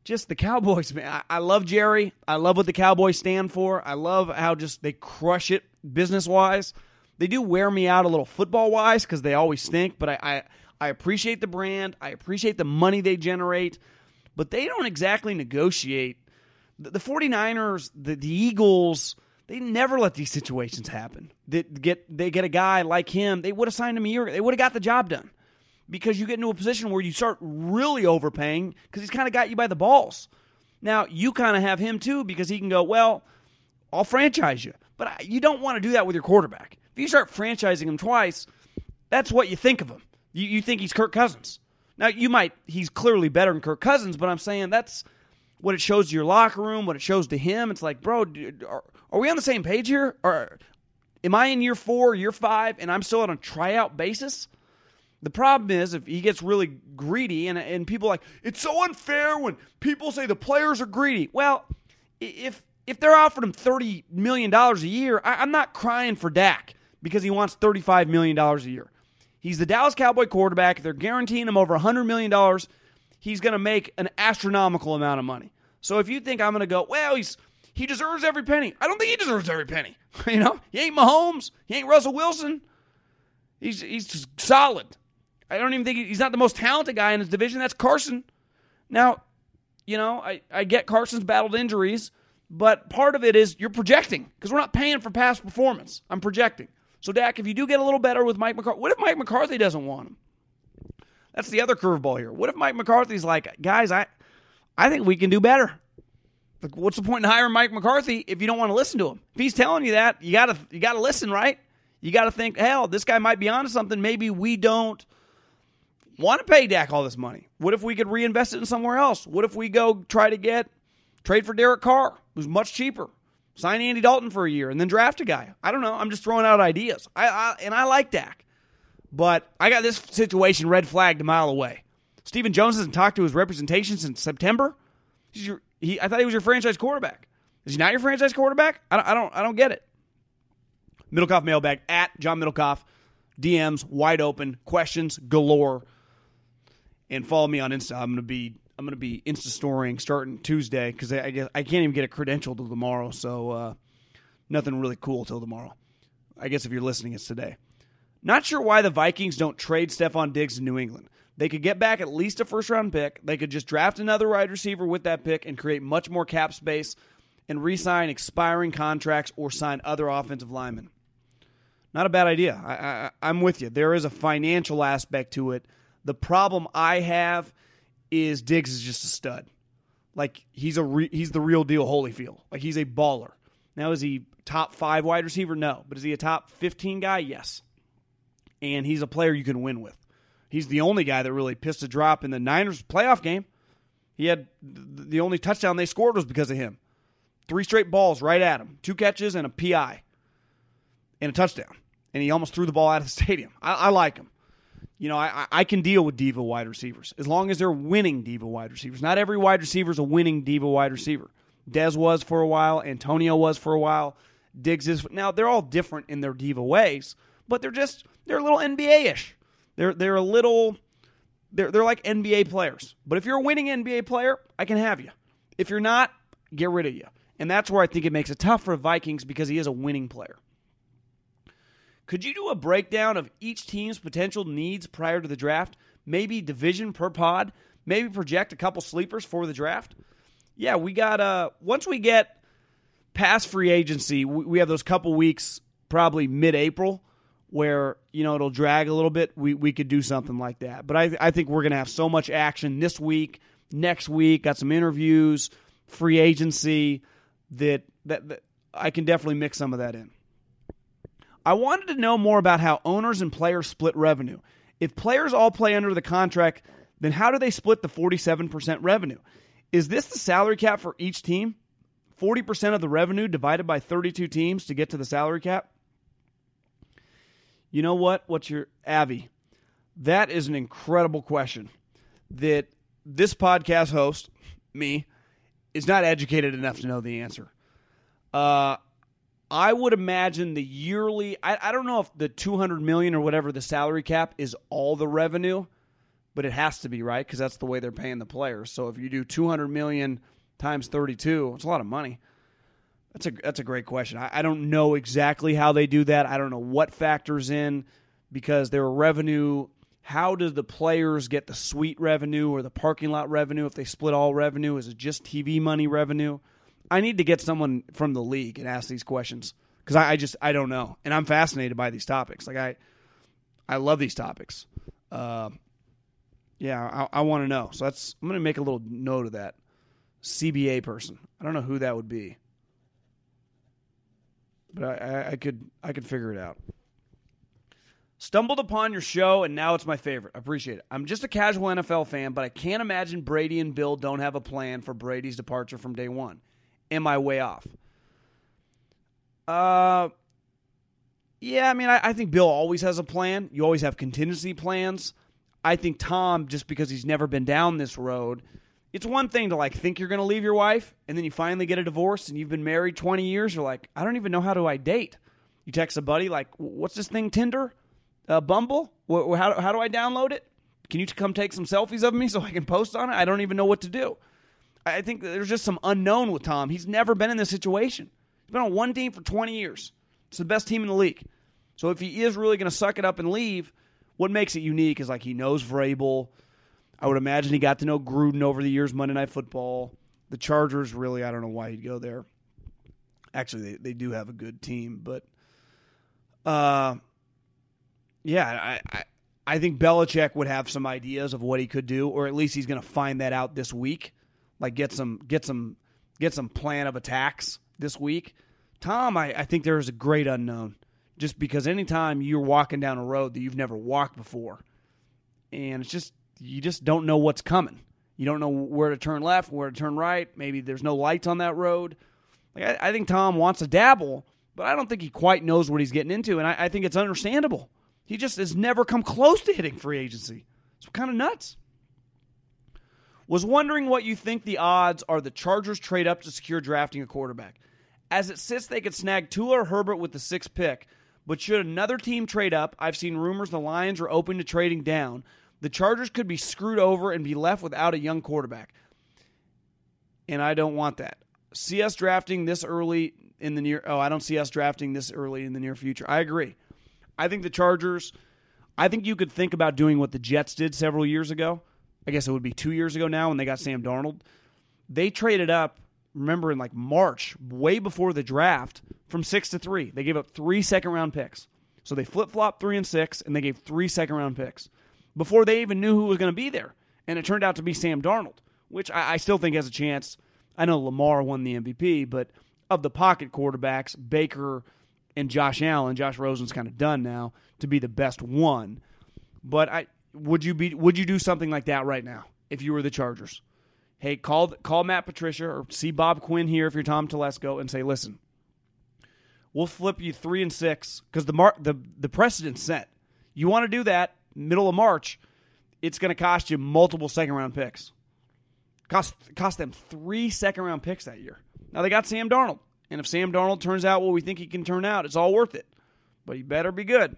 Just the Cowboys, man. I, I love Jerry. I love what the Cowboys stand for. I love how just they crush it business wise. They do wear me out a little football wise because they always stink, but I, I, I appreciate the brand. I appreciate the money they generate, but they don't exactly negotiate. The, the 49ers, the, the Eagles, they never let these situations happen. They get they get a guy like him, they would have signed him a year. They would have got the job done because you get into a position where you start really overpaying because he's kind of got you by the balls. Now you kind of have him too because he can go well. I'll franchise you, but you don't want to do that with your quarterback. If you start franchising him twice, that's what you think of him. You, you think he's Kirk Cousins. Now you might he's clearly better than Kirk Cousins, but I'm saying that's what it shows to your locker room, what it shows to him. It's like, bro, dude, are, are we on the same page here? Or am I in year four, year five, and I'm still on a tryout basis? The problem is if he gets really greedy and, and people like, it's so unfair when people say the players are greedy. Well, if if they're offering him $30 million a year, I, I'm not crying for Dak because he wants $35 million a year. He's the Dallas Cowboy quarterback. They're guaranteeing him over $100 million. He's going to make an astronomical amount of money. So if you think I'm going to go, well, he's he deserves every penny. I don't think he deserves every penny. you know, he ain't Mahomes. He ain't Russell Wilson. He's he's solid. I don't even think he's not the most talented guy in his division. That's Carson. Now, you know, I, I get Carson's battled injuries, but part of it is you're projecting because we're not paying for past performance. I'm projecting. So, Dak, if you do get a little better with Mike McCarthy, what if Mike McCarthy doesn't want him? That's the other curveball here. What if Mike McCarthy's like, guys, I I think we can do better. Like, what's the point in hiring Mike McCarthy if you don't want to listen to him? If he's telling you that, you gotta you gotta listen, right? You gotta think, hell, this guy might be onto something. Maybe we don't want to pay Dak all this money. What if we could reinvest it in somewhere else? What if we go try to get trade for Derek Carr, who's much cheaper? Sign Andy Dalton for a year and then draft a guy. I don't know. I'm just throwing out ideas. I, I and I like Dak, but I got this situation red flagged a mile away. Stephen Jones hasn't talked to his representation since September. He's your, he, I thought he was your franchise quarterback. Is he not your franchise quarterback? I don't, I don't, I don't get it. Middlekauff mailbag at John Middlekauff. DMs wide open, questions galore, and follow me on Insta. I'm gonna be I'm gonna be Insta storing starting Tuesday because I, I, guess I can't even get a credential till tomorrow. So uh, nothing really cool till tomorrow. I guess if you're listening, it's today. Not sure why the Vikings don't trade Stefon Diggs to New England. They could get back at least a first round pick. They could just draft another wide receiver with that pick and create much more cap space and re sign expiring contracts or sign other offensive linemen. Not a bad idea. I, I, I'm with you. There is a financial aspect to it. The problem I have is Diggs is just a stud. Like he's a re, he's the real deal Holyfield. Like he's a baller. Now is he top five wide receiver? No, but is he a top fifteen guy? Yes. And he's a player you can win with. He's the only guy that really pissed a drop in the Niners playoff game. He had the only touchdown they scored was because of him. Three straight balls right at him, two catches and a PI, and a touchdown. And he almost threw the ball out of the stadium. I, I like him. You know, I, I can deal with diva wide receivers as long as they're winning diva wide receivers. Not every wide receiver is a winning diva wide receiver. Dez was for a while. Antonio was for a while. Diggs is now. They're all different in their diva ways, but they're just they're a little NBA ish. They're they're a little they're they're like NBA players. But if you're a winning NBA player, I can have you. If you're not, get rid of you. And that's where I think it makes it tough for Vikings because he is a winning player. Could you do a breakdown of each team's potential needs prior to the draft? Maybe division per pod? Maybe project a couple sleepers for the draft? Yeah, we got uh once we get past free agency, we, have those couple weeks probably mid-April where, you know, it'll drag a little bit. We we could do something like that. But I I think we're going to have so much action this week, next week, got some interviews, free agency that that, that I can definitely mix some of that in. I wanted to know more about how owners and players split revenue. If players all play under the contract, then how do they split the 47% revenue? Is this the salary cap for each team? 40% of the revenue divided by 32 teams to get to the salary cap? You know what? What's your Avi? That is an incredible question that this podcast host, me, is not educated enough to know the answer. Uh, I would imagine the yearly. I, I don't know if the two hundred million or whatever the salary cap is all the revenue, but it has to be right because that's the way they're paying the players. So if you do two hundred million times thirty two, it's a lot of money. That's a that's a great question. I, I don't know exactly how they do that. I don't know what factors in because their revenue. How do the players get the suite revenue or the parking lot revenue if they split all revenue? Is it just TV money revenue? I need to get someone from the league and ask these questions because I, I, just I don't know, and I'm fascinated by these topics. Like I, I love these topics. Uh, yeah, I, I want to know. So that's I'm going to make a little note of that. CBA person. I don't know who that would be, but I, I, could I could figure it out. Stumbled upon your show, and now it's my favorite. I appreciate it. I'm just a casual NFL fan, but I can't imagine Brady and Bill don't have a plan for Brady's departure from day one. Am I way off? Uh, yeah, I mean, I, I, think Bill always has a plan. You always have contingency plans. I think Tom, just because he's never been down this road, it's one thing to like think you're going to leave your wife, and then you finally get a divorce, and you've been married 20 years. You're like, I don't even know how do I date. You text a buddy like, "What's this thing? Tinder, uh, Bumble? How, how do I download it? Can you come take some selfies of me so I can post on it? I don't even know what to do." I think there's just some unknown with Tom. He's never been in this situation. He's been on one team for 20 years. It's the best team in the league. So if he is really going to suck it up and leave, what makes it unique is like he knows Vrabel. I would imagine he got to know Gruden over the years, Monday Night Football. The Chargers, really, I don't know why he'd go there. Actually, they, they do have a good team, but uh, yeah, I, I I think Belichick would have some ideas of what he could do, or at least he's going to find that out this week like get some get some get some plan of attacks this week. Tom, I, I think there is a great unknown. Just because anytime you're walking down a road that you've never walked before, and it's just you just don't know what's coming. You don't know where to turn left, where to turn right. Maybe there's no lights on that road. Like I, I think Tom wants to dabble, but I don't think he quite knows what he's getting into, and I, I think it's understandable. He just has never come close to hitting free agency. It's kind of nuts. Was wondering what you think the odds are the Chargers trade up to secure drafting a quarterback. As it sits, they could snag Tua or Herbert with the sixth pick. But should another team trade up, I've seen rumors the Lions are open to trading down. The Chargers could be screwed over and be left without a young quarterback. And I don't want that. See us drafting this early in the near oh, I don't see us drafting this early in the near future. I agree. I think the Chargers I think you could think about doing what the Jets did several years ago I guess it would be two years ago now when they got Sam Darnold. They traded up, remember, in like March, way before the draft, from six to three. They gave up three second round picks. So they flip flopped three and six, and they gave three second round picks before they even knew who was going to be there. And it turned out to be Sam Darnold, which I, I still think has a chance. I know Lamar won the MVP, but of the pocket quarterbacks, Baker and Josh Allen, Josh Rosen's kind of done now to be the best one. But I would you be would you do something like that right now if you were the Chargers? Hey, call call Matt Patricia or see Bob Quinn here if you're Tom Telesco and say, listen, we'll flip you three and six because the mar- the the precedent's set. You want to do that middle of March, it's going to cost you multiple second round picks. Cost cost them three second round picks that year. Now they got Sam Darnold, and if Sam Darnold turns out what we think he can turn out, it's all worth it. But he better be good.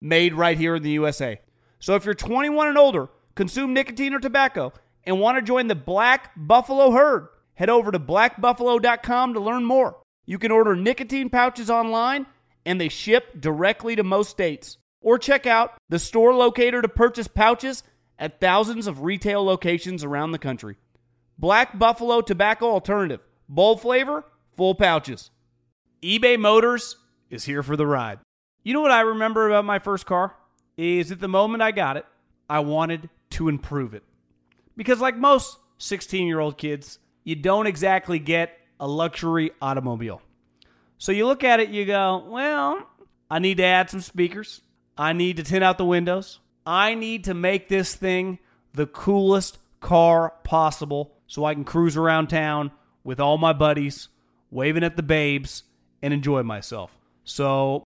made right here in the USA. So if you're 21 and older, consume nicotine or tobacco, and want to join the Black Buffalo herd, head over to blackbuffalo.com to learn more. You can order nicotine pouches online, and they ship directly to most states. Or check out the store locator to purchase pouches at thousands of retail locations around the country. Black Buffalo Tobacco Alternative. Bold flavor, full pouches. eBay Motors is here for the ride. You know what I remember about my first car? Is at the moment I got it, I wanted to improve it. Because, like most 16 year old kids, you don't exactly get a luxury automobile. So you look at it, you go, well, I need to add some speakers. I need to tint out the windows. I need to make this thing the coolest car possible so I can cruise around town with all my buddies, waving at the babes, and enjoy myself. So,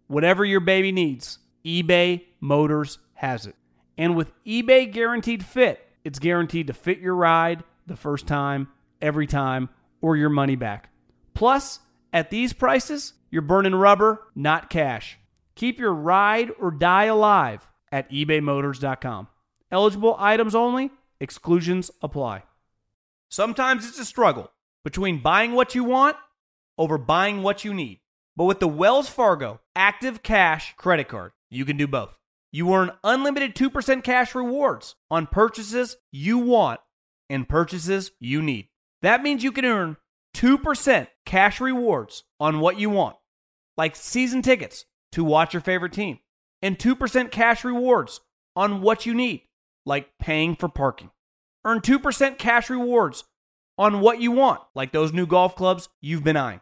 whatever your baby needs, eBay Motors has it. And with eBay Guaranteed Fit, it's guaranteed to fit your ride the first time, every time, or your money back. Plus, at these prices, you're burning rubber, not cash. Keep your ride or die alive at ebaymotors.com. Eligible items only, exclusions apply. Sometimes it's a struggle between buying what you want over buying what you need. But with the Wells Fargo Active Cash credit card, you can do both. You earn unlimited 2% cash rewards on purchases you want and purchases you need. That means you can earn 2% cash rewards on what you want, like season tickets to watch your favorite team, and 2% cash rewards on what you need, like paying for parking. Earn 2% cash rewards on what you want, like those new golf clubs you've been eyeing,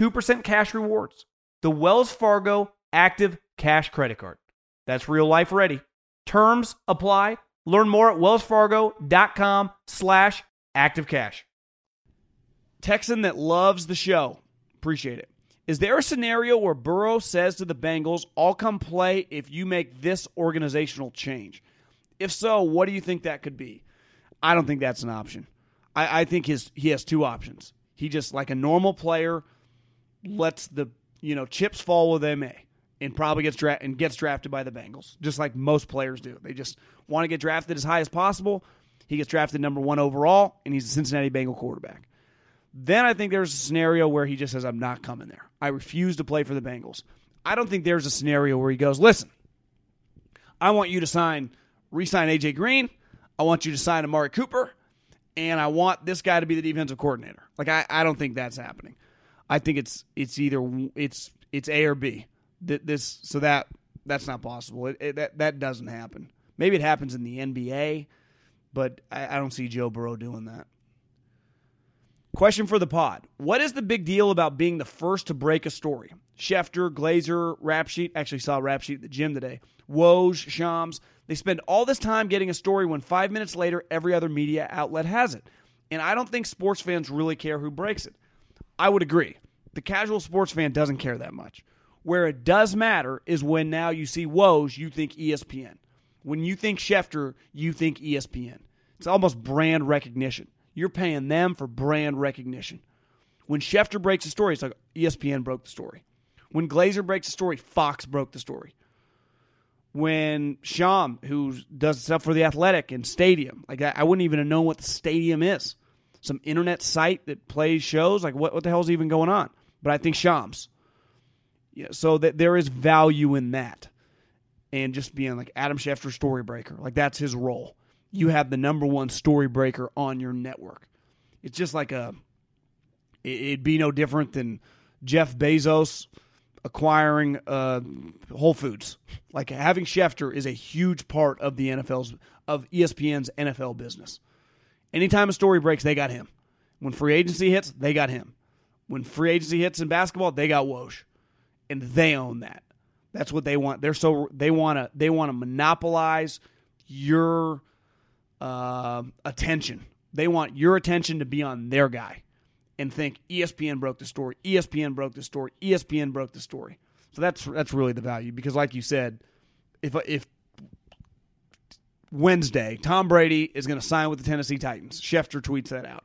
2% cash rewards, the Wells Fargo Active Cash credit card. That's real life ready. Terms apply. Learn more at wellsfargo.com slash activecash. Texan that loves the show. Appreciate it. Is there a scenario where Burrow says to the Bengals, I'll come play if you make this organizational change? If so, what do you think that could be? I don't think that's an option. I, I think his he has two options. He just like a normal player lets the you know chips fall with MA and probably gets dra- and gets drafted by the Bengals, just like most players do. They just want to get drafted as high as possible. He gets drafted number one overall, and he's a Cincinnati Bengal quarterback. Then I think there's a scenario where he just says, I'm not coming there. I refuse to play for the Bengals. I don't think there's a scenario where he goes, listen, I want you to sign, re sign AJ Green. I want you to sign Amari Cooper. And I want this guy to be the defensive coordinator. Like I, I don't think that's happening. I think it's it's either it's it's A or B. This so that that's not possible. It, it, that that doesn't happen. Maybe it happens in the NBA, but I, I don't see Joe Burrow doing that. Question for the pod. What is the big deal about being the first to break a story? Schefter, Glazer, Rap Sheet. Actually saw Rap Sheet at the gym today. Woj, Shams. They spend all this time getting a story when five minutes later, every other media outlet has it. And I don't think sports fans really care who breaks it. I would agree. The casual sports fan doesn't care that much. Where it does matter is when now you see Woj, you think ESPN. When you think Schefter, you think ESPN. It's almost brand recognition. You're paying them for brand recognition. When Schefter breaks a story, it's like ESPN broke the story. When Glazer breaks a story, Fox broke the story. When Sham, who does stuff for the Athletic and Stadium, like I, I wouldn't even know what the Stadium is. Some internet site that plays shows. Like what, what the hell's even going on? But I think Shams. Yeah, so that there is value in that, and just being like Adam Schefter story breaker, like that's his role you have the number one story breaker on your network. It's just like a, it'd be no different than Jeff Bezos acquiring uh, Whole Foods. Like having Schefter is a huge part of the NFL's of ESPN's NFL business. Anytime a story breaks, they got him. When free agency hits, they got him. When free agency hits in basketball, they got Woj, and they own that. That's what they want. They're so they want to they want to monopolize your uh, attention. They want your attention to be on their guy and think ESPN broke the story, ESPN broke the story, ESPN broke the story. So that's that's really the value because, like you said, if if Wednesday Tom Brady is going to sign with the Tennessee Titans, Schefter tweets that out.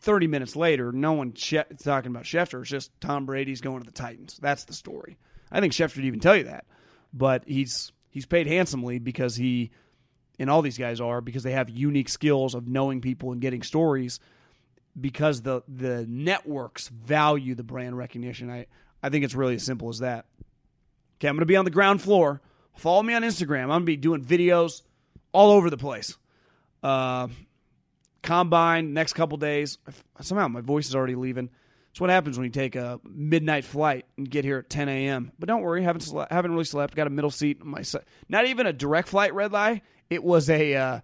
Thirty minutes later, no one she- talking about Schefter. It's just Tom Brady's going to the Titans. That's the story. I think Schefter would even tell you that, but he's he's paid handsomely because he and all these guys are because they have unique skills of knowing people and getting stories because the the networks value the brand recognition. I I think it's really as simple as that. Okay, I'm going to be on the ground floor. Follow me on Instagram. I'm going to be doing videos all over the place. Uh, combine next couple days. Somehow my voice is already leaving. It's what happens when you take a midnight flight and get here at 10 a.m. But don't worry, haven't haven't really slept. Got a middle seat. My not even a direct flight red eye. It was a uh,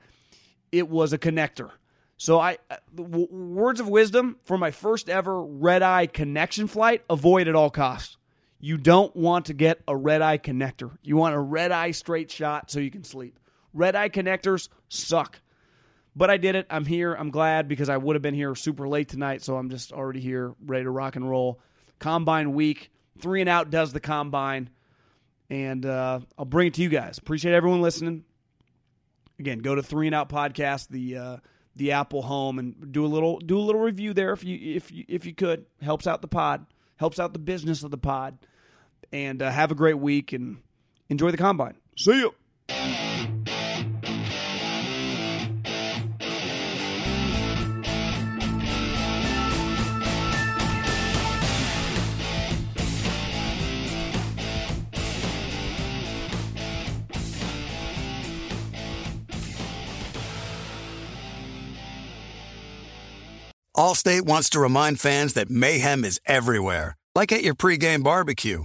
it was a connector. So I uh, w- words of wisdom for my first ever red eye connection flight: avoid at all costs. You don't want to get a red eye connector. You want a red eye straight shot so you can sleep. Red eye connectors suck. But I did it. I'm here. I'm glad because I would have been here super late tonight. So I'm just already here, ready to rock and roll. Combine week. Three and out does the combine. And uh, I'll bring it to you guys. Appreciate everyone listening again, go to Three and Out Podcast, the uh, the Apple Home, and do a little do a little review there if you if you if you could. Helps out the pod, helps out the business of the pod, and uh, have a great week and enjoy the combine. See you. Allstate wants to remind fans that mayhem is everywhere, like at your pregame barbecue.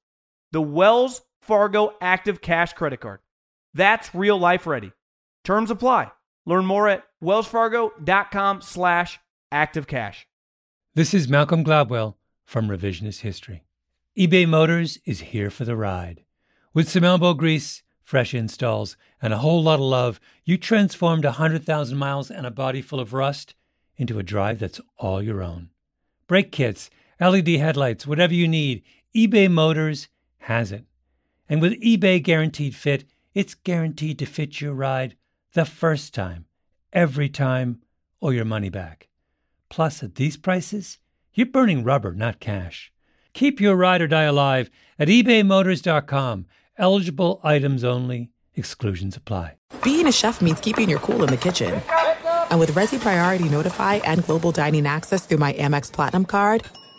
The Wells Fargo Active Cash Credit Card. That's real life ready. Terms apply. Learn more at wellsfargo.com slash activecash. This is Malcolm Gladwell from Revisionist History. eBay Motors is here for the ride. With some elbow grease, fresh installs, and a whole lot of love, you transformed a 100,000 miles and a body full of rust into a drive that's all your own. Brake kits, LED headlights, whatever you need, eBay Motors has it. And with eBay Guaranteed Fit, it's guaranteed to fit your ride the first time, every time, or your money back. Plus, at these prices, you're burning rubber, not cash. Keep your ride or die alive at ebaymotors.com. Eligible items only, exclusions apply. Being a chef means keeping your cool in the kitchen. And with Resy Priority Notify and Global Dining Access through my Amex Platinum card,